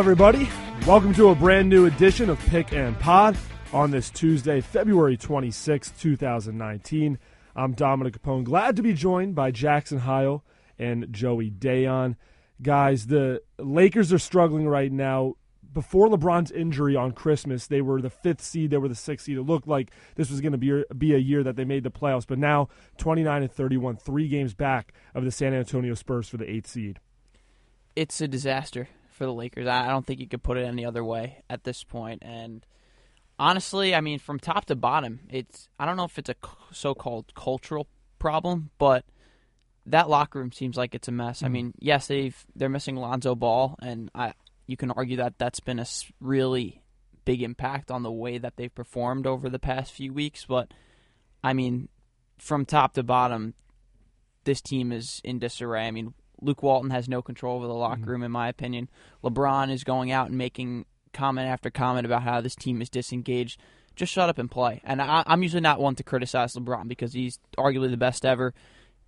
Everybody. Welcome to a brand new edition of Pick and Pod on this Tuesday, February 26, 2019. I'm Dominic Capone. Glad to be joined by Jackson Heil and Joey Dayon. Guys, the Lakers are struggling right now. Before LeBron's injury on Christmas, they were the fifth seed. They were the sixth seed. It looked like this was going to be be a year that they made the playoffs. But now, 29 and 31, three games back of the San Antonio Spurs for the eighth seed. It's a disaster for the Lakers. I don't think you could put it any other way at this point. And honestly, I mean, from top to bottom, it's I don't know if it's a so-called cultural problem, but that locker room seems like it's a mess. Mm-hmm. I mean, yes, they've they're missing Lonzo Ball, and I you can argue that that's been a really big impact on the way that they've performed over the past few weeks. But I mean, from top to bottom, this team is in disarray. I mean, Luke Walton has no control over the locker mm-hmm. room, in my opinion. LeBron is going out and making comment after comment about how this team is disengaged. Just shut up and play. And I, I'm usually not one to criticize LeBron because he's arguably the best ever.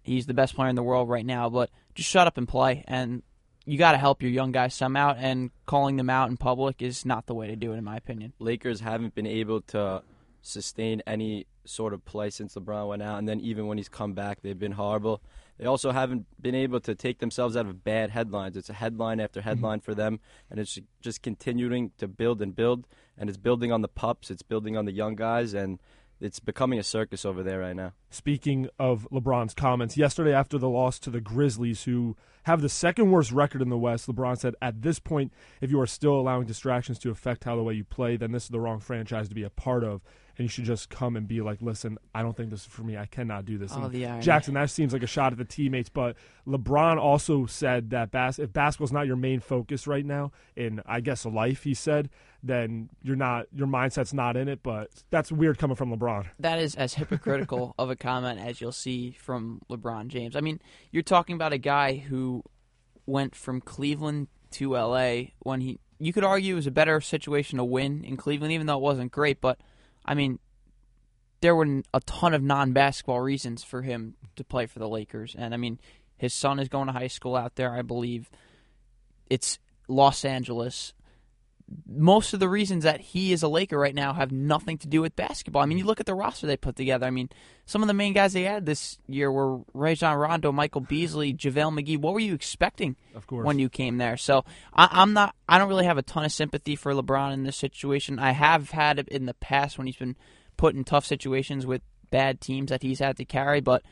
He's the best player in the world right now, but just shut up and play. And you got to help your young guys somehow, and calling them out in public is not the way to do it, in my opinion. Lakers haven't been able to sustain any sort of play since LeBron went out, and then even when he's come back, they've been horrible. They also haven't been able to take themselves out of bad headlines. It's a headline after mm-hmm. headline mm-hmm. for them, and it's just continuing to build and build, and it's building on the pups, it's building on the young guys, and it's becoming a circus over there right now. Speaking of LeBron's comments, yesterday after the loss to the Grizzlies, who have the second worst record in the West, LeBron said, At this point, if you are still allowing distractions to affect how the way you play, then this is the wrong franchise to be a part of and you should just come and be like, listen, I don't think this is for me. I cannot do this. Oh, the irony. Jackson, that seems like a shot at the teammates, but LeBron also said that bas- if basketball's not your main focus right now in, I guess, life, he said, then you're not your mindset's not in it. But that's weird coming from LeBron. That is as hypocritical of a comment as you'll see from LeBron James. I mean, you're talking about a guy who went from Cleveland to LA when he. You could argue it was a better situation to win in Cleveland, even though it wasn't great, but I mean, there were a ton of non basketball reasons for him to play for the Lakers. And I mean, his son is going to high school out there, I believe. It's Los Angeles. Most of the reasons that he is a Laker right now have nothing to do with basketball. I mean, you look at the roster they put together. I mean, some of the main guys they had this year were Rajon Rondo, Michael Beasley, JaVale McGee. What were you expecting when you came there? So I, am not. I don't really have a ton of sympathy for LeBron in this situation. I have had it in the past when he's been put in tough situations with bad teams that he's had to carry, but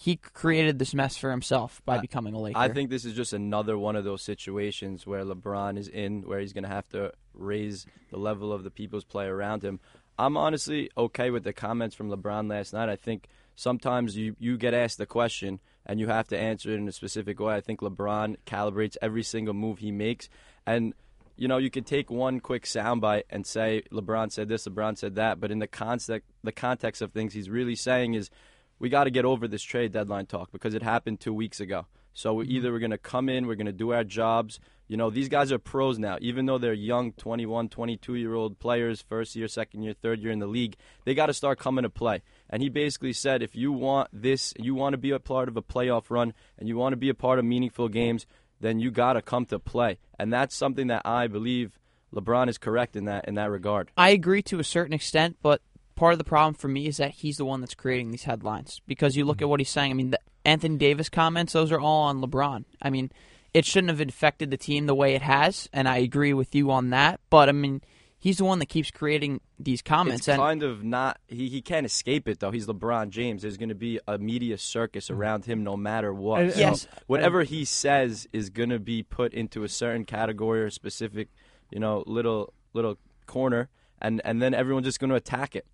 he created this mess for himself by becoming a Laker. I think this is just another one of those situations where LeBron is in, where he's going to have to raise the level of the people's play around him. I'm honestly okay with the comments from LeBron last night. I think sometimes you, you get asked the question and you have to answer it in a specific way. I think LeBron calibrates every single move he makes. And, you know, you could take one quick soundbite and say, LeBron said this, LeBron said that. But in the context, the context of things, he's really saying is, we got to get over this trade deadline talk because it happened two weeks ago. So mm-hmm. either we're going to come in, we're going to do our jobs. You know, these guys are pros now. Even though they're young, 21, 22 year old players, first year, second year, third year in the league, they got to start coming to play. And he basically said, if you want this, you want to be a part of a playoff run, and you want to be a part of meaningful games, then you got to come to play. And that's something that I believe LeBron is correct in that in that regard. I agree to a certain extent, but part of the problem for me is that he's the one that's creating these headlines because you look at what he's saying. I mean, the Anthony Davis comments; those are all on LeBron. I mean, it shouldn't have infected the team the way it has, and I agree with you on that. But I mean, he's the one that keeps creating these comments. It's and kind of not he, he can't escape it though. He's LeBron James. There's going to be a media circus mm-hmm. around him no matter what. And, so yes, whatever he says is going to be put into a certain category or specific, you know, little little corner, and and then everyone's just going to attack it.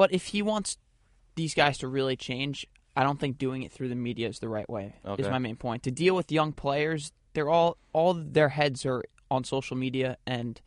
But if he wants these guys to really change, I don't think doing it through the media is the right way. Okay. Is my main point. To deal with young players, they're all all their heads are on social media and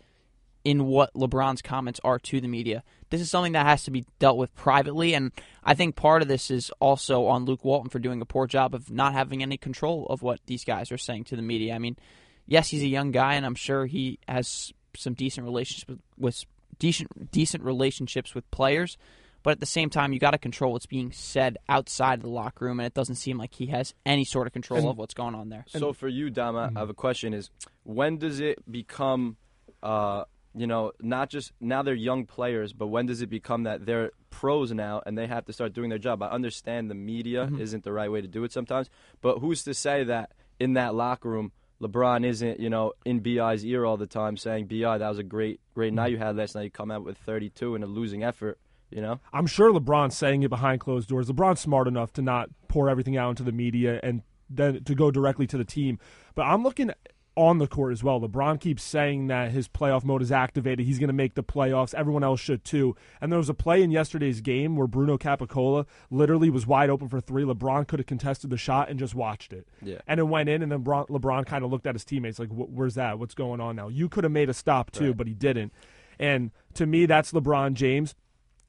in what LeBron's comments are to the media. This is something that has to be dealt with privately, and I think part of this is also on Luke Walton for doing a poor job of not having any control of what these guys are saying to the media. I mean, yes, he's a young guy, and I'm sure he has some decent relationships with, with decent decent relationships with players, But at the same time, you got to control what's being said outside the locker room, and it doesn't seem like he has any sort of control And- of what's going on there. So for you, Dama, I have a mm-hmm. question: Is when does it become, uh, you know, not just now they're young players, but when does it become that they're pros now and they have to start doing their job? I understand the media mm-hmm. isn't the right way to do it sometimes, but who's to say that in that locker room? LeBron isn't, you know, in Bi's ear all the time saying, "Bi, that was a great, great mm-hmm. night you had last night. You come out with 32 in a losing effort." You know, I'm sure LeBron's saying it behind closed doors. LeBron's smart enough to not pour everything out into the media and then to go directly to the team. But I'm looking on the court as well. LeBron keeps saying that his playoff mode is activated. He's going to make the playoffs. Everyone else should too. And there was a play in yesterday's game where Bruno Caboclo literally was wide open for three. LeBron could have contested the shot and just watched it. Yeah. And it went in, and then LeBron, LeBron kind of looked at his teammates like, "Where's that? What's going on now?" You could have made a stop too, Right. but he didn't. And to me, that's LeBron James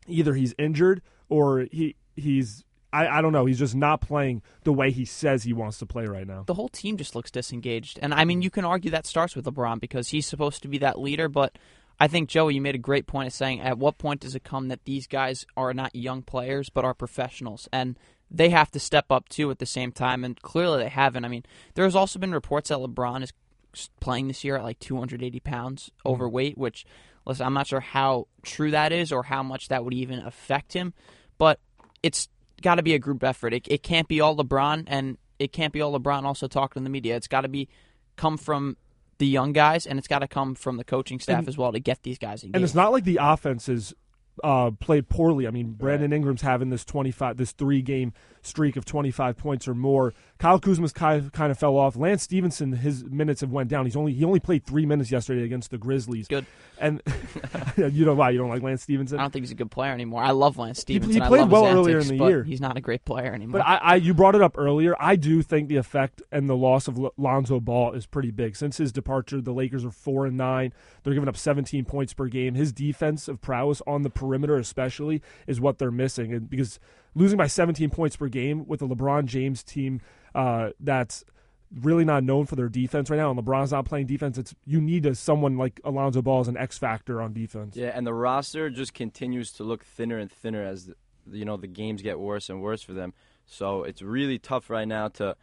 either he's injured or he he's I, I don't know he's just not playing the way he says he wants to play right now. the whole team just looks disengaged. And I mean, you can argue that starts with LeBron because he's supposed to be that leader. But I think Joey, you made a great point of saying, at what point does it come that these guys are not young players but are professionals and they have to step up too at the same time? And clearly they haven't. I mean, there has also been reports that LeBron is playing this year at like 280 pounds mm-hmm. overweight, which listen, I'm not sure how true that is or how much that would even affect him, but it's got to be a group effort. It, it can't be all LeBron, and it can't be all LeBron also talking to the media. It's got to be come from the young guys, and it's got to come from the coaching staff And- as well to get these guys engaged. And it's not like the offense is uh, played poorly. I mean, Brandon Ingram's having this twenty five this three game streak of twenty five points or more. Kyle Kuzma's kind of, kind of fell off. Lance Stephenson his minutes have went down. He's only he only played three minutes yesterday against the Grizzlies. Good. And you know why you don't like Lance Stephenson? I don't think he's a good player anymore. I love Lance he Stephenson. I played love well his earlier in the year. He's not a great player anymore. But I, I, you brought it up earlier. I do think the effect and the loss of Lonzo Ball is pretty big. Since his departure, the Lakers are four and nine. They're giving up 17 points per game. His defensive prowess on the perimeter, especially, is what they're missing. And because losing by 17 points per game with a LeBron James team uh, that's really not known for their defense right now, and LeBron's not playing defense, it's you need a, someone like Alonzo Ball as an X factor on defense. Yeah, and the roster just continues to look thinner and thinner as the, you know the games get worse and worse for them. So it's really tough right now to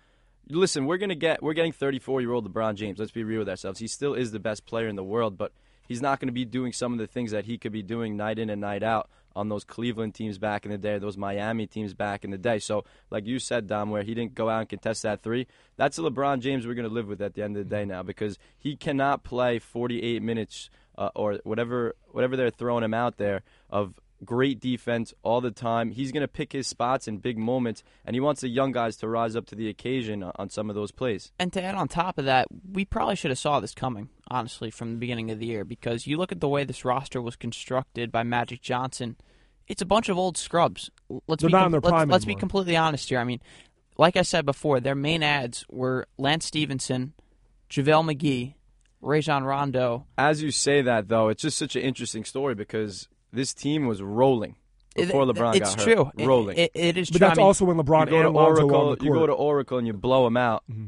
listen. We're gonna get we're getting 34 year old LeBron James. Let's be real with ourselves. He still is the best player in the world, but he's not going to be doing some of the things that he could be doing night in and night out on those Cleveland teams back in the day, those Miami teams back in the day. So, like you said, Dom, where he didn't go out and contest that three, that's a LeBron James we're going to live with at the end of the day now because he cannot play 48 minutes uh, or whatever whatever they're throwing him out there of great defense all the time. He's going to pick his spots in big moments, and he wants the young guys to rise up to the occasion on some of those plays. And to add on top of that, we probably should have saw this coming, honestly, from the beginning of the year because you look at the way this roster was constructed by Magic Johnson. It's a bunch of old scrubs. Let's They're be not in their let's, prime let's be completely honest here. I mean, like I said before, their main ads were Lance Stephenson, JaVale McGee, Rajon Rondo. As you say that, though, it's just such an interesting story because this team was rolling before It- LeBron it's got true. hurt. It- Rolling. It, it is But true. that's I mean, also when LeBron you go to and on Oracle, the you go to Oracle, and you blow them out. Mm-hmm.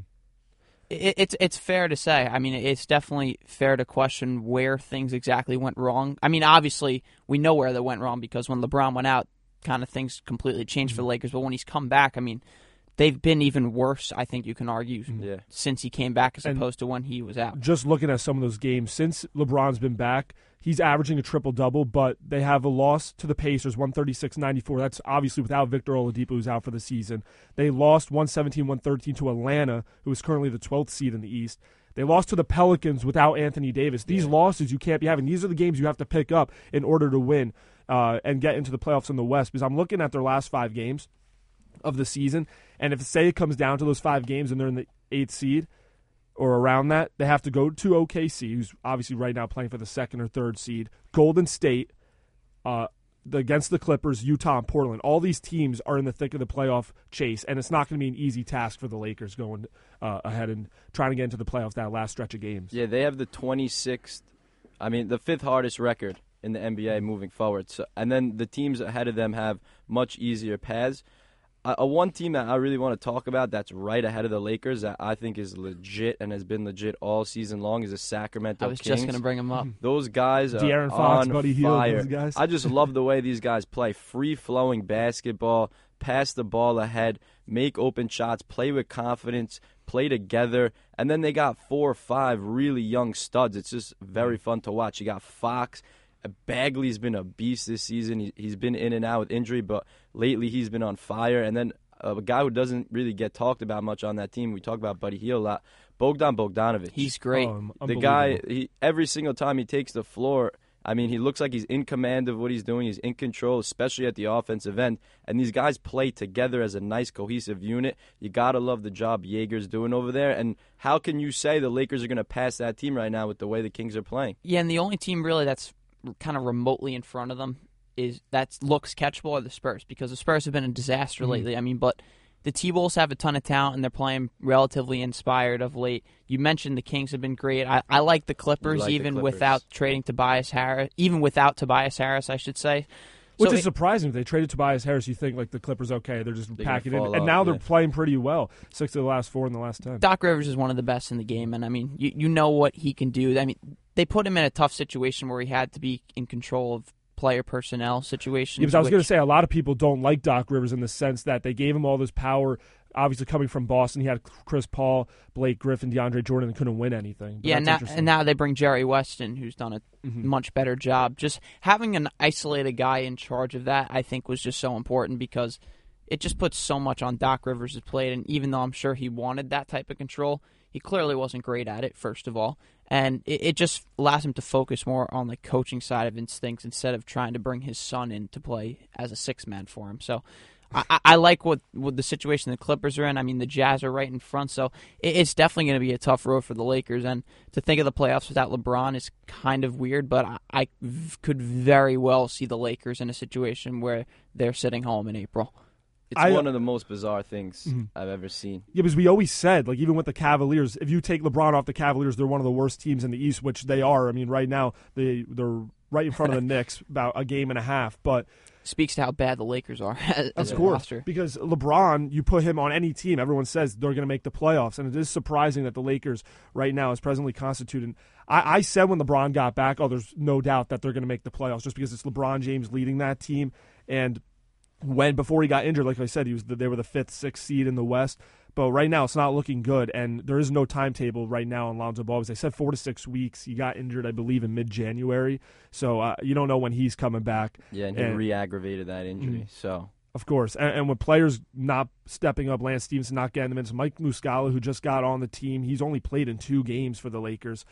It, it's it's fair to say. I mean, it's definitely fair to question where things exactly went wrong. I mean, obviously we know where they went wrong because when LeBron went out, kind of things completely changed for the Lakers. But when he's come back, I mean, they've been even worse. I think you can argue Yeah. since he came back as And- opposed to when he was out. just looking at some of those games since LeBron's been back, he's averaging a triple double, but they have a loss to the Pacers, 136-94. That's obviously without Victor Oladipo, who's out for the season. They lost 117-113 to Atlanta, who is currently the 12th seed in the East. They lost to the Pelicans without Anthony Davis. These losses you can't be having. These are the games you have to pick up in order to win uh, and get into the playoffs in the West. Because I'm looking at their last five games of the season, and if say it comes down to those five games and they're in the eighth seed, or around that, they have to go to OKC, who's obviously right now playing for the second or third seed, Golden State, uh, the, against the Clippers, Utah, and Portland. All these teams are in the thick of the playoff chase, and it's not going to be an easy task for the Lakers going uh, ahead and trying to get into the playoffs that last stretch of games. Yeah, they have the 26th, I mean, the fifth hardest record in the NBA moving forward. So, and then the teams ahead of them have much easier paths. A, a one team that I really want to talk about that's right ahead of the Lakers that I think is legit and has been legit all season long is the Sacramento I was Kings. just going to bring them up. Those guys are De'Aaron Fox, on Buddy Hield, fire. those guys. I just love the way these guys play. Free flowing basketball, pass the ball ahead, make open shots, play with confidence, play together, and then they got four or five really young studs. It's just very mm. fun to watch. You got Fox. Bagley's been a beast this season. He, he's been in and out with injury, but lately he's been on fire. And then a guy who doesn't really get talked about much on that team, we talk about Buddy Hield a lot, Bogdan Bogdanovic. He's great. Um, the guy, he every single time he takes the floor, I mean, he looks like he's in command of what he's doing. He's in control, especially at the offensive end. And these guys play together as a nice, cohesive unit. You gotta love the job Joerger's doing over there. And how can you say the Lakers are gonna pass that team right now with the way the Kings are playing? Yeah, and the only team really that's kind of remotely in front of them is that looks catchable are the Spurs because the Spurs have been a disaster mm. lately. I mean, but the T-Wolves have a ton of talent and they're playing relatively inspired of late. You mentioned the Kings have been great. I, I like the Clippers like the even Clippers. without trading Tobias Harris, even without Tobias Harris, I should say. Which So is it- surprising. If they traded Tobias Harris, you think like the Clippers okay, they're just gonna packing in, fall and off, now they're playing pretty well. Six of the last four in the last ten. Doc Rivers is one of the best in the game, and I mean, you you know what he can do. I mean, they put him in a tough situation where he had to be in control of player personnel situations. Yeah, I was going to say a lot of people don't like Doc Rivers in the sense that they gave him all this power. Obviously, coming from Boston, he had Chris Paul, Blake Griffin, DeAndre Jordan, and couldn't win anything. But yeah, now, and now they bring Jerry Weston, who's done a Mhm. much better job. Just having an isolated guy in charge of that, I think, was just so important because it just puts so much on Doc Rivers' plate. And even though I'm sure he wanted that type of control, he clearly wasn't great at it. First of all, and it, it just allows him to focus more on the coaching side of instincts instead of trying to bring his son in to play as a six man for him. So. I, I- I like what, what the situation the Clippers are in. I mean, the Jazz are right in front, so it, it's definitely going to be a tough road for the Lakers. And to think of the playoffs without LeBron is kind of weird, but I could very well see the Lakers in a situation where they're sitting home in April. It's I- one of the most bizarre things Mhm. I've ever seen. Yeah, because we always said, like, even with the Cavaliers, if you take LeBron off the Cavaliers, they're one of the worst teams in the East, which they are. I mean, right now they they're right in front of the Knicks, about a game and a half. But Speaks to how bad the Lakers are as, as a course, roster. because LeBron, you put him on any team, everyone says they're going to make the playoffs, and it is surprising that the Lakers right now is presently constituted. I, I said when LeBron got back, oh, there's no doubt that they're going to make the playoffs, just because it's LeBron James leading that team, and when before he got injured, like I said, he was the, they were the fifth, sixth seed in the West. But right now, it's not looking good, and there is no timetable right now on Lonzo Ball. Because They said four to six weeks. He got injured, I believe, in mid-January, so uh, you don't know when he's coming back. Yeah, and he And- re-aggravated that injury. Mhm. So Of course, and, and with players not stepping up, Lance Stephenson not getting the minutes, Mike Muscala, who just got on the team, he's only played in two games for the Lakers.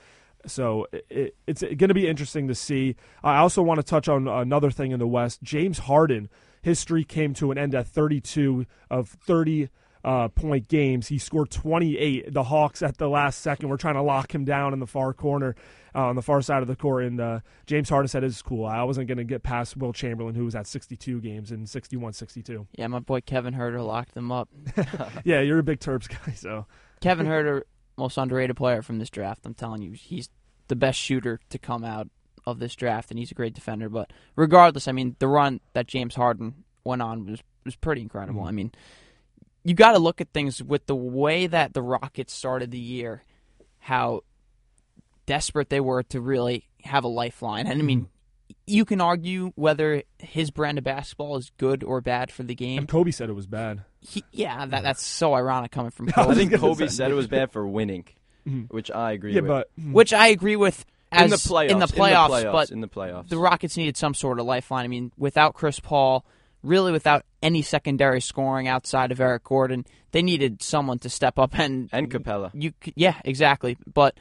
So it, it's going to be interesting to see. I also want to touch on another thing in the West. James Harden, his streak came to an end at 32 of 30 uh, point games. He scored 28. The Hawks at the last second were trying to lock him down in the far corner, uh, on the far side of the court. And uh, James Harden said, "It's cool. I wasn't going to get past Wilt Chamberlain, who was at 62 games in 61, 62." Yeah, my boy Kevin Huerter locked them up. Yeah, you're a big Terps guy, so Kevin Huerter, most underrated player from this draft. I'm telling you, he's the best shooter to come out of this draft, and he's a great defender. But regardless, I mean, the run that James Harden went on was was pretty incredible. Mhm. I mean, you got to look at things with the way that the Rockets started the year, how desperate they were to really have a lifeline. And I mean, you can argue whether his brand of basketball is good or bad for the game. and Kobe said it was bad. He, yeah, that, that's so ironic coming from I Kobe. I think Kobe said it was bad for winning, Mhm. which I agree Yeah, with. but which I agree with. As in the playoffs, in the playoffs, but in the playoffs, the Rockets needed some sort of lifeline. I mean, without Chris Paul, really without any secondary scoring outside of Eric Gordon, they needed someone to step up and and Capela. you. Yeah, exactly. But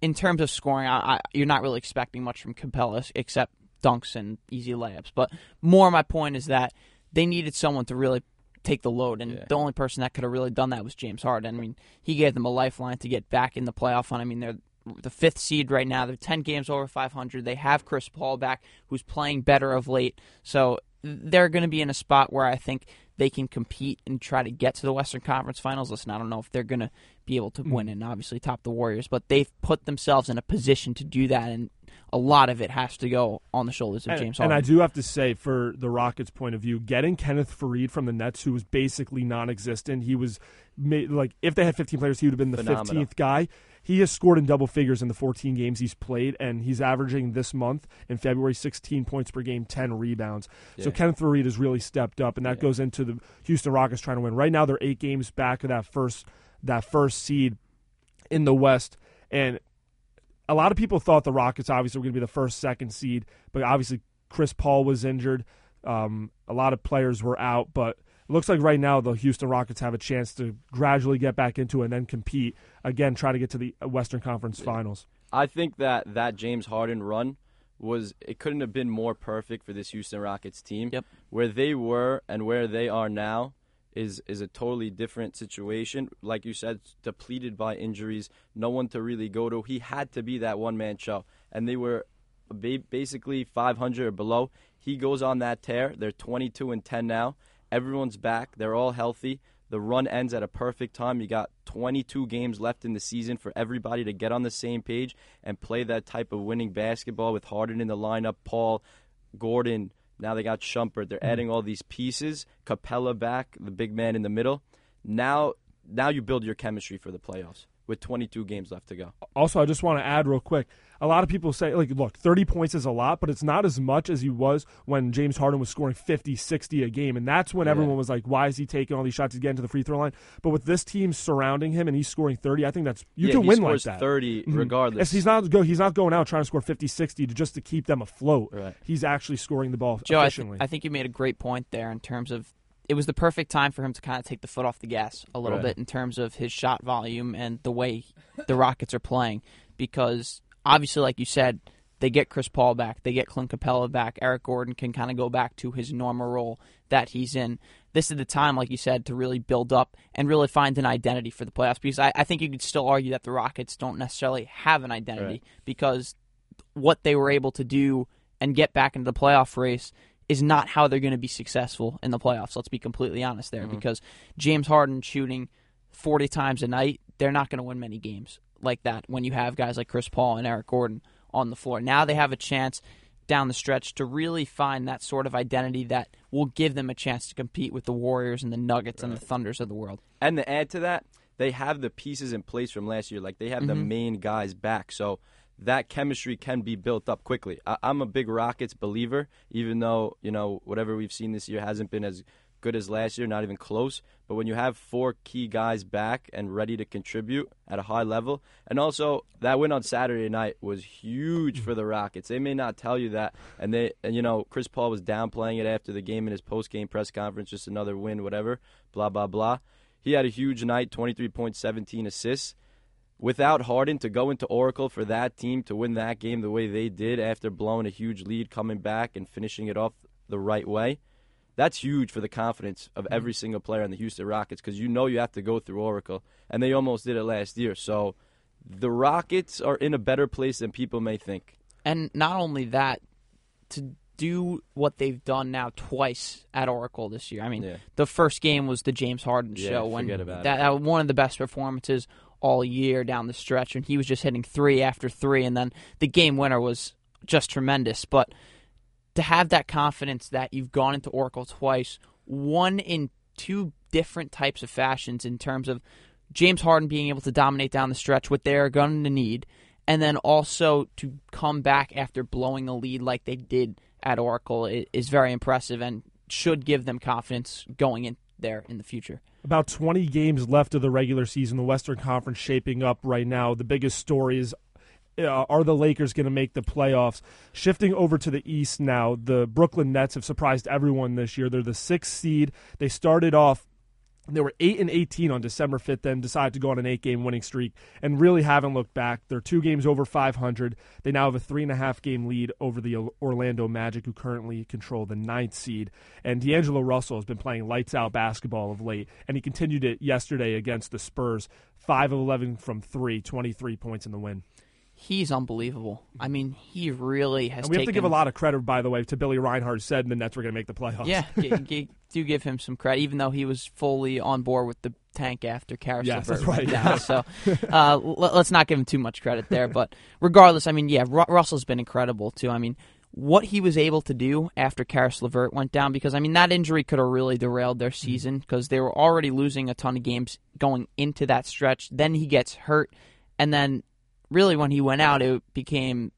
in terms of scoring, I, I, you're not really expecting much from Capela except dunks and easy layups. But more, my point is that they needed someone to really take the load, and Yeah. the only person that could have really done that was James Harden. I mean, he gave them a lifeline to get back in the playoff hunt. I mean, they're the fifth seed right now. They're ten games over 500. They have Chris Paul back, who's playing better of late. So they're going to be in a spot where I think they can compete and try to get to the Western Conference Finals. Listen, I don't know if they're going to be able to hmm. win and obviously top the Warriors, but they've put themselves in a position to do that. And a lot of it has to go on the shoulders of and, James and I do have to say, for the Rockets' point of view, getting Kenneth Faried from the Nets, who was basically non-existent, he was made, like if they had 15 players, he would have been the Phenomenal. 15th guy. He has scored in double figures in the 14 games he's played, and he's averaging this month in February 16 points per game, 10 rebounds. So Kenneth Faried has really stepped up, and that Yeah. goes into the Houston Rockets trying to win. Right now, they're eight games back of that first that first seed in the West, and a lot of people thought the Rockets obviously were going to be the first, second seed, but obviously Chris Paul was injured. Um, a lot of players were out, but looks like right now the Houston Rockets have a chance to gradually get back into it and then compete again, try to get to the Western Conference Finals. I think that that James Harden run was it couldn't have been more perfect for this Houston Rockets team. Yep. Where they were and where they are now is is a totally different situation. Like you said, depleted by injuries, no one to really go to. He had to be that one man show, and they were basically 500 or below. He goes on that tear. They're 22 and 10 now. Everyone's back. They're all healthy. The run ends at a perfect time. You got 22 games left in the season for everybody to get on the same page and play that type of winning basketball with Harden in the lineup, Paul, Gordon. Now they got Shumpert. They're mm-hmm. adding all these pieces. Capela back, the big man in the middle. Now, now you build your chemistry for the playoffs with 22 games left to go. Also, I just want to add real quick. A lot of people say, like, look, 30 points is a lot, but it's not as much as he was when James Harden was scoring 50, 60 a game. And that's when Yeah. everyone was like, why is he taking all these shots to get into the free throw line? But with this team surrounding him and he's scoring 30, I think that's, you yeah, can he win like that. 30 Mhm. regardless. Yes, he's not go. He's not going out trying to score 50, 60 to just to keep them afloat. Right. He's actually scoring the ball Joe, I, th- I think you made a great point there in terms of it was the perfect time for him to kind of take the foot off the gas a little Right. bit in terms of his shot volume and the way the Rockets are playing. Because obviously, like you said, they get Chris Paul back, they get Clint Capela back. Eric Gordon can kind of go back to his normal role that he's in. This is the time, like you said, to really build up and really find an identity for the playoffs. Because I, I think you could still argue that the Rockets don't necessarily have an identity Right. because what they were able to do and get back into the playoff race is not how they're going to be successful in the playoffs. Let's be completely honest there, because James Harden shooting 40 times a night, they're not going to win many games like that when you have guys like Chris Paul and Eric Gordon on the floor. Now they have a chance down the stretch to really find that sort of identity that will give them a chance to compete with the Warriors and the Nuggets and the Thunders of the world. And to add to that, they have the pieces in place from last year. Like they have the Mhm. main guys back, so that chemistry can be built up quickly. I- I'm a big Rockets believer, even though you know whatever we've seen this year hasn't been as good as last year, not even close. But when you have four key guys back and ready to contribute at a high level, and also that win on Saturday night was huge for the Rockets. They may not tell you that, and they and you know Chris Paul was downplaying it after the game in his post game press conference, just another win, whatever, blah blah blah. He had a huge night, 23.17 assists. Without Harden to go into Oracle for that team to win that game the way they did after blowing a huge lead, coming back and finishing it off the right way, that's huge for the confidence of mm-hmm. every single player on the Houston Rockets because you know you have to go through Oracle, and they almost did it last year. So the Rockets are in a better place than people may think. And not only that, to do what they've done now twice at Oracle this year. I mean, Yeah. the first game was the James Harden Yeah, show when about that, it. that one of the best performances all year down the stretch, and he was just hitting three after three, and then the game winner was just tremendous. But to have that confidence that you've gone into Oracle twice, one in two different types of fashions in terms of James Harden being able to dominate down the stretch, what they're going to need, and then also to come back after blowing a lead like they did at Oracle is very impressive and should give them confidence going in there in the future. About 20 games left of the regular season. The Western Conference shaping up right now. The biggest story is uh, are the Lakers going to make the playoffs? Shifting over to the East now, the Brooklyn Nets have surprised everyone this year. They're the sixth seed. They started off. They were eight and eighteen on December fifth, then decided to go on an eight-game winning streak, and really haven't looked back. They're two games over five hundred. They now have a three and a half game lead over the Orlando Magic, who currently control the ninth seed. And D'Angelo Russell has been playing lights out basketball of late, and he continued it yesterday against the Spurs. Five of eleven from three, 23 points in the win. He's unbelievable. I mean, he really has. And we have to give a lot of credit, by the way, to Billy Reinhardt said the Nets were going to make the playoffs. Yeah, g- g- do give him some credit, even though he was fully on board with the tank after Caris Yes, LeVert that's went right, yeah. So uh, l- let's not give him too much credit there. But regardless, I mean, yeah, Ru- Russell's been incredible too. I mean, what he was able to do after Caris LeVert went down, because I mean that injury could have really derailed their Mm-hmm. season because they were already losing a ton of games going into that stretch. Then he gets hurt, and then really when he went out, it became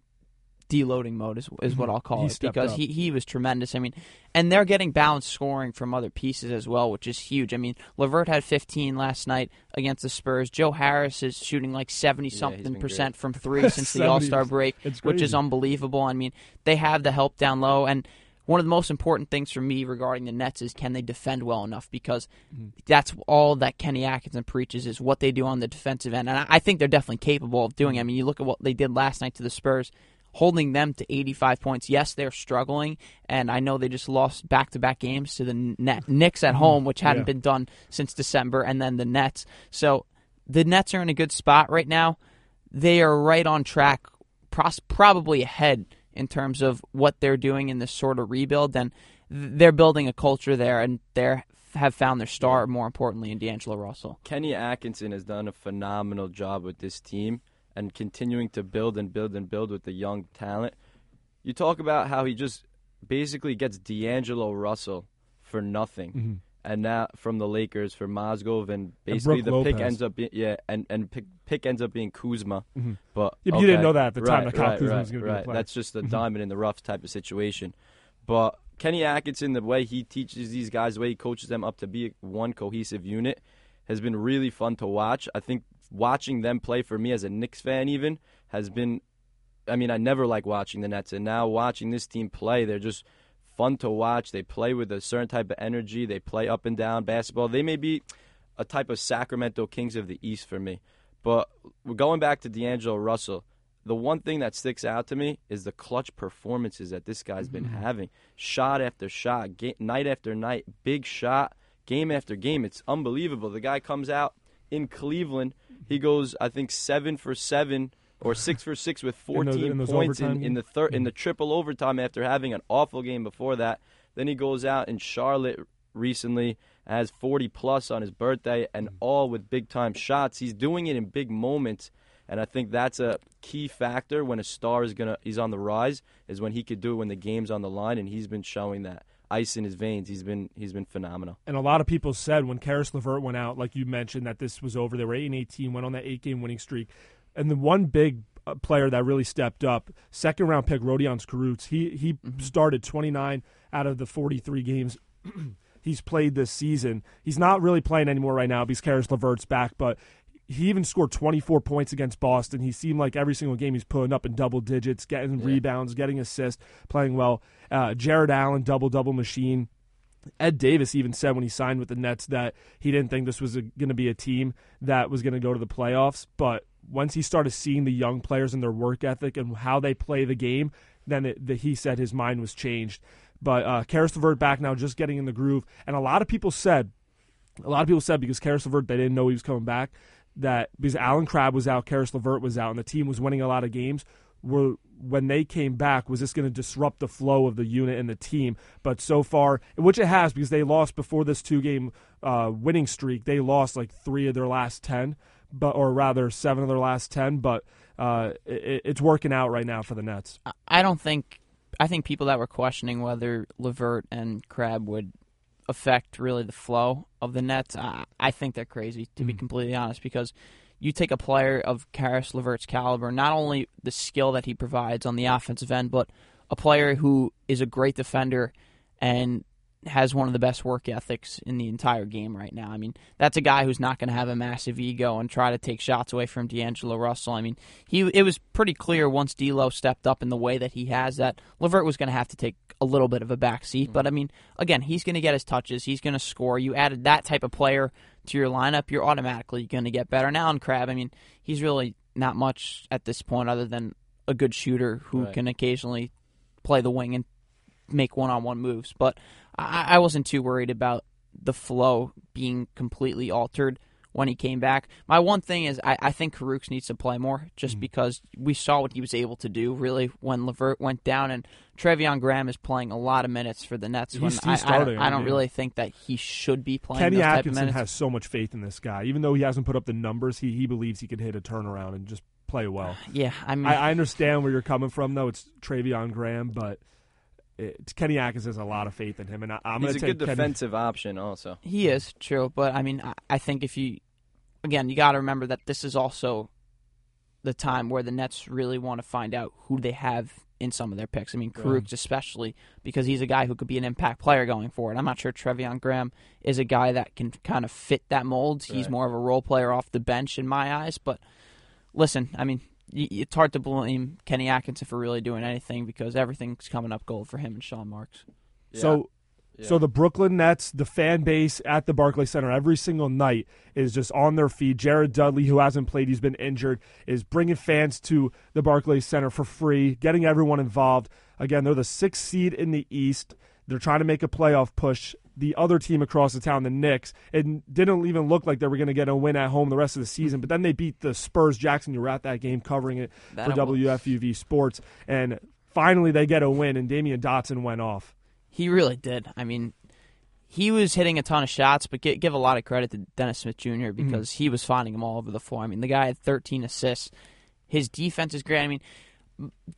deloading mode is, is what I'll call Mm-hmm. He it because up. he, he was tremendous. I mean, and they're getting balanced scoring from other pieces as well, which is huge. I mean, Levert had 15 last night against the Spurs. Joe Harris is shooting like 70 he's something been percent from three since the All Star break, which is unbelievable. I mean, they have the help down low and. One of the most important things for me regarding the Nets is can they defend well enough because Mm-hmm. that's all that Kenny Atkinson preaches is what they do on the defensive end, and I- think they're definitely capable of doing. it. I mean, you look at what they did last night to the Spurs, holding them to 85 points. Yes, they're struggling, and I know they just lost back-to-back games to the Net- Knicks at home, which hadn't Mm-hmm. Yeah. been done since December, and then the Nets. So the Nets are in a good spot right now. They are right on track, pros- probably ahead in terms of what they're doing in this sort of rebuild. then they're building a culture there, and they have found their star. More importantly, in D'Angelo Russell. Kenny Atkinson has done a phenomenal job with this team and continuing to build and build and build with the young talent. You talk about how he just basically gets D'Angelo Russell for nothing. Mm-hmm. And now from the Lakers for Mozgov and basically Brooke the pick ends up being yeah and and pick, pick ends up being Kuzma, mm-hmm. but Yeah, but you didn't know that at the time right, that Kyle right, Kuzma right, was gonna be the right. player. That's just a mm-hmm. diamond in the rough type of situation. But Kenny Atkinson, the way he teaches these guys, the way he coaches them up to be one cohesive unit, has been really fun to watch. I think watching them play for me as a Knicks fan, even has been. I mean, I never like watching the Nets, and now watching this team play, they're just fun to watch. They play with a certain type of energy. They play up and down basketball. They may be a type of Sacramento Kings of the East for me. But going back to D'Angelo Russell. The one thing that sticks out to me is the clutch performances that this guy's been mm-hmm. having. Shot after shot, ga- night after night, big shot, game after game. It's unbelievable. The guy comes out in Cleveland. He goes, I think, seven for seven or six for six with In those- 14 in those points in, in the third in the mm-hmm. triple overtime after having an awful game before that. Then he goes out in Charlotte recently, has 40 plus on his birthday, and mm-hmm. all with big time shots. He's doing it in big moments, and I think that's a key factor when a star is gonna he's on the rise is when he could do it when the game's on the line, and he's been showing that ice in his veins. He's been he's been phenomenal. And a lot of people said when Caris Levert went out, like you mentioned, that this was over. They were eight and eighteen, went on that eight game winning streak, and the one big uh, player that really stepped up, second round pick Rodions Kurucs. He he started twenty nine out of the forty three games. He's played this season. He's not really playing anymore right now because Caris Levert's back, but he even scored 24 points against Boston. He seemed like every single game he's putting up in double digits, getting rebounds, getting assists, playing well. Uh, Jarrett Allen, double double machine. Ed Davis even said when he signed with the Nets that he didn't think this was going to be a team that was going to go to the playoffs. But once he started seeing the young players and their work ethic and how they play the game, then it, the, he said his mind was changed. But uh, Caris LeVert back now, just getting in the groove. And a lot of people said, a lot of people said because Caris LeVert, they didn't know he was coming back, that because Allen Crabbe was out, Caris LeVert was out, and the team was winning a lot of games. Were when they came back, was this going to disrupt the flow of the unit and the team? But so far, which it has, because they lost before this two-game uh, winning streak, they lost like three of their last ten, but or rather seven of their last ten. But uh, it, it's working out right now for the Nets. I- don't think. I think people that were questioning whether Levert and Crabbe would affect really the flow of the Nets, I, I think they're crazy to be completely honest. Because you take a player of Caris Levert's caliber, not only the skill that he provides on the offensive end, but a player who is a great defender and has one of the best work ethics in the entire game right now. I mean, that's a guy who's not going to have a massive ego and try to take shots away from D'Angelo Russell. I mean, he it was pretty clear once D'Lo stepped up in the way that he has that Levert was going to have to take a little bit of a back seat. But I mean, again, he's going to get his touches. He's going to score. You added that type of player to your lineup, you're automatically going to get better. Now on Crabbe, I mean, he's really not much at this point other than a good shooter who Right. can occasionally play the wing and make one-on-one moves. But I, I wasn't too worried about the flow being completely altered when he came back. My one thing is I, I think Kurucs needs to play more just Mhm. because we saw what he was able to do really when Levert went down and Treveon Graham is playing a lot of minutes for the Nets. He's- when he's I, I, starting, don't- I don't yeah. really think that he should be playing Kenny those type of Atkinson has so much faith in this guy. Even though he hasn't put up the numbers, he, he believes he can hit a turnaround and just play well. yeah, I mean, I, I understand where you're coming from, though. It's Treveon Graham, but it, Kenny Atkinson has a lot of faith in him, and I, I'm going He's to a take good Kenny. defensive option, also. He is true, but I mean, I, I think if you, again, you got to remember that this is also the time where the Nets really want to find out who they have in some of their picks. I mean, Yeah. Especially because he's a guy who could be an impact player going forward. I'm not sure Treveon Graham is a guy that can kind of fit that mold. He's more of a role player off the bench in my eyes. But listen, I mean, y- it's hard to blame Kenny Atkinson for really doing anything because everything's coming up gold for him and Sean Marks. So, Yeah. so the Brooklyn Nets, the fan base at the Barclays Center every single night is just on their feet. Jared Dudley, who hasn't played, he's been injured, is bringing fans to the Barclays Center for free, getting everyone involved. Again, they're the sixth seed in the East. They're trying to make a playoff push. The other team across the town, the Knicks, it didn't even look like they were going to get a win at home the rest of the season. But then they beat the Spurs. Jackson, you were at that game covering it That for was. WFUV Sports, and finally they get a win. And Damyean Dotson went off. He really did. I mean, he was hitting a ton of shots, but gi- give a lot of credit to Dennis Smith Jr. Mm-hmm. because he was finding them all over the floor. I mean, the guy had 13 assists. His defense is great. I mean,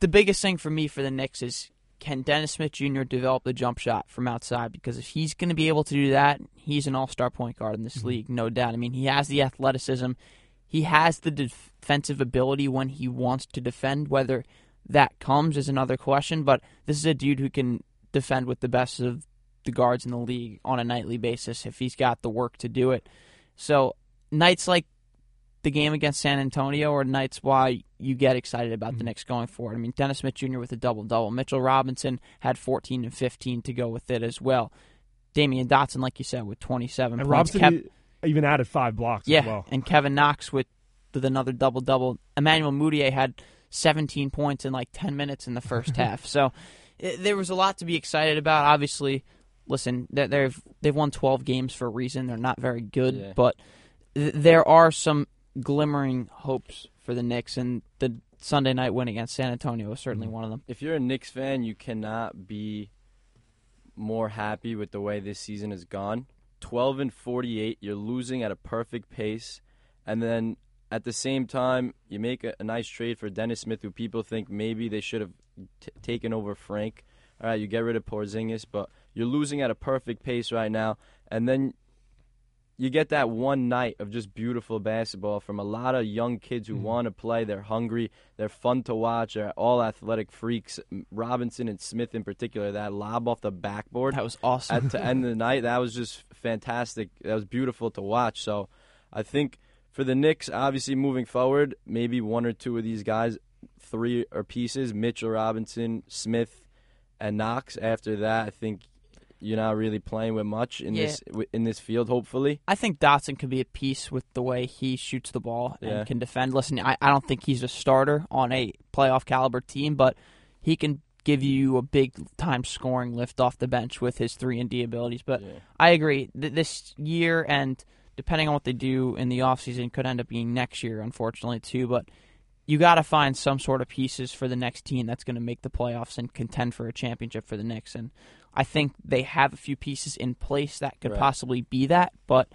the biggest thing for me for the Knicks is can Dennis Smith Jr. develop the jump shot from outside? Because if he's going to be able to do that, he's an all star point guard in this mm-hmm. league, no doubt. I mean, he has the athleticism, he has the defensive ability when he wants to defend. Whether that comes is another question, but this is a dude who can defend with the best of the guards in the league on a nightly basis if he's got the work to do it. So nights like the game against San Antonio are nights why you get excited about the mm-hmm. Knicks going forward. I mean, Dennis Smith Jr. with a double double. Mitchell Robinson had 14 and 15 to go with it as well. Damyean Dotson, like you said, with 27 And points. Robson Kev- even added five blocks yeah, as well. and Kevin Knox with with another double double. Emmanuel Mudiay had 17 points in like 10 minutes in the first half. So i there was a lot to be excited about. Obviously, listen, they- they've they've won 12 games for a reason. They're not very good, Yeah. but there are some glimmering hopes for the Knicks, and the Sunday night win against San Antonio is certainly mm-hmm. one of them. if you're a Knicks fan, you cannot be more happy with the way this season has gone. 12 and 48, you're losing at a perfect pace, and then at the same time, you make a, a nice trade for Dennis Smith, who people think maybe they should have t- taken over Frank. All right, you get rid of Porzingis, but you're losing at a perfect pace right now, and then you get that one night of just beautiful basketball from a lot of young kids who Mhm. want to play. They're hungry. They're fun to watch. They're all athletic freaks. Robinson and Smith in particular, that lob off the backboard That was awesome. at the end of the night, that was just fantastic. That was beautiful to watch. So I think for the Knicks, obviously moving forward, maybe one or two of these guys, three or pieces, Mitchell Robinson, Smith, and Knox. After that, I think you're not really playing with much in Yeah. this in this field. Hopefully, I think Dotson could be at peace with the way he shoots the ball and Yeah. can defend. Listen, I, I don't think he's a starter on a playoff caliber team, but he can give you a big time scoring lift off the bench with his three and D abilities. But Yeah. I agree. Th- this year and depending on what they do in the offseason could end up being next year, unfortunately, too. But you got to find some sort of pieces for the next team that's going to make the playoffs and contend for a championship for the Knicks. And I think they have a few pieces in place that could Right. possibly be that. But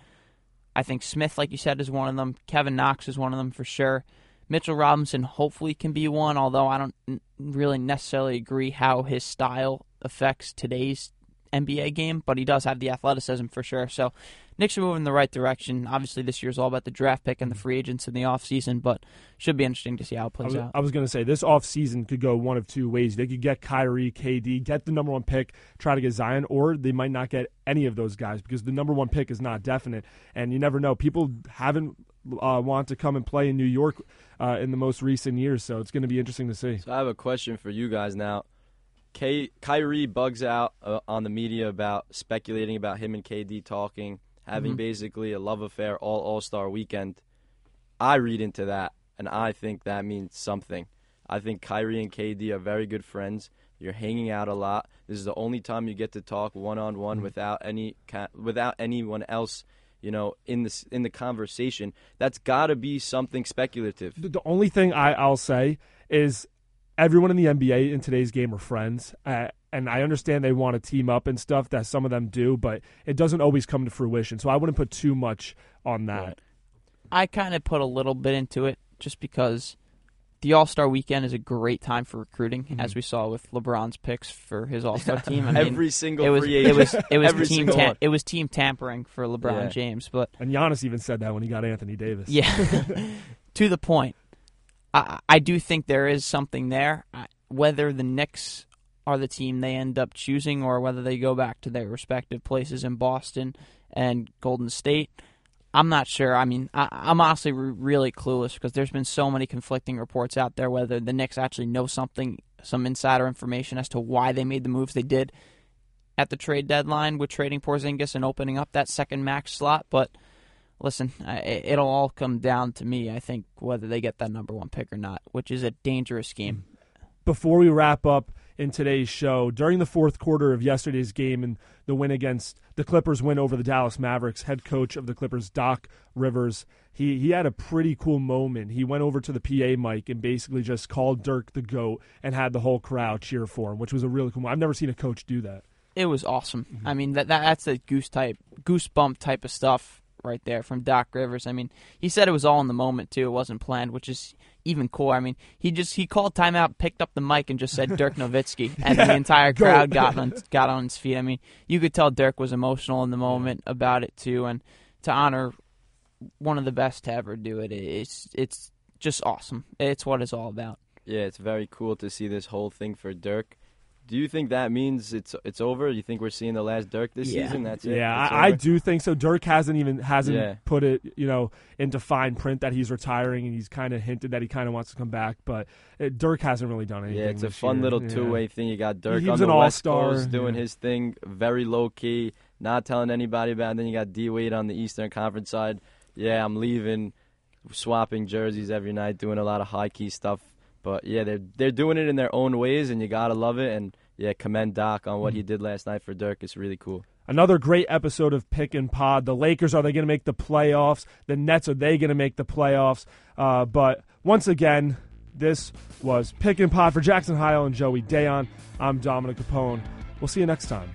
I think Smith, like you said, is one of them. Kevin Knox is one of them for sure. Mitchell Robinson hopefully can be one, although I don't really necessarily agree how his style affects today's NBA game, but he does have the athleticism for sure. So Knicks are moving in the right direction. Obviously, this year's all about the draft pick and the free agents in the offseason, but should be interesting to see how it I plays was, out. I was going to say this offseason could go one of two ways. They could get Kyrie, KD, get the number one pick, try to get Zion, or they might not get any of those guys because the number one pick is not definite, and you never know. People haven't uh, want to come and play in New York uh, in the most recent years, so it's going to be interesting to see. So I have a question for you guys now. K- Kyrie bugs out uh, on the media about speculating about him and KD talking, having Mhm. basically a love affair all All Star weekend. I read into that, and I think that means something. I think Kyrie and KD are very good friends. You're hanging out a lot. This is the only time you get to talk one on one without any without anyone else you know, in this in the conversation. That's got to be something speculative. The, the only thing I, I'll say is everyone in the NBA in today's game are friends. Uh, and I understand they want to team up and stuff that some of them do, but it doesn't always come to fruition. So I wouldn't put too much on that. Right. I kind of put a little bit into it just because the All Star Weekend is a great time for recruiting, Mm-hmm. as we saw with LeBron's picks for his All Star team. I mean, Every single it was free it agent. was it was team single tam- it was team tampering for LeBron Yeah. James, but And Giannis even said that when he got Anthony Davis. yeah, to the point. I, I do think there is something there. Whether the Knicks are the team they end up choosing, or whether they go back to their respective places in Boston and Golden State, I'm not sure. I mean, I, I'm honestly re- really clueless because there's been so many conflicting reports out there whether the Knicks actually know something, some insider information as to why they made the moves they did at the trade deadline with trading Porzingis and opening up that second max slot. But listen, it- it'll all come down to me. I think whether they get that number one pick or not, which is a dangerous game. before we wrap up in today's show, during the fourth quarter of yesterday's game and the win against the Clippers win over the Dallas Mavericks, head coach of the Clippers, Doc Rivers, he, he had a pretty cool moment. He went over to the PA mic and basically just called Dirk the GOAT and had the whole crowd cheer for him, which was a really cool I've never seen a coach do that. It was awesome. Mm-hmm. I mean, that, that that's a goose type, goosebump type of stuff right there from Doc Rivers. I mean, he said it was all in the moment too. It wasn't planned, which is even cooler. I mean, he just he called timeout, picked up the mic, and just said Dirk Nowitzki, and the entire Go. crowd got on got on its feet. I mean, you could tell Dirk was emotional in the moment about it too, and to honor one of the best to ever do it, it's it's just awesome. It's what it's all about. Yeah, it's very cool to see this whole thing for Dirk. Do you think that means it's it's over? You think we're seeing the last Dirk this Yeah. season? That's it. Yeah, I, I do think so. Dirk hasn't even hasn't Yeah. put it, you know, into fine print that he's retiring, and he's kind of hinted that he kind of wants to come back. But it, Dirk hasn't really done anything. Yeah, it's a fun year. little two-way thing. You got Dirk He on was the an West all-star, Coast doing yeah. his thing, very low key, not telling anybody about. it. Then you got D Wade on the Eastern Conference side. Yeah, I'm leaving, swapping jerseys every night, doing a lot of high key stuff. But yeah, they're they're doing it in their own ways, and you gotta love it. And yeah, commend Doc on Mm-hmm. what he did last night for Dirk. It's really cool. Another great episode of Pick and Pod. The Lakers are they going to make the playoffs? The Nets are they going to make the playoffs? Uh, but once again, this was Pick and Pod for Jackson Heil and Joey Dayon. I'm Dominic Capone. We'll see you next time.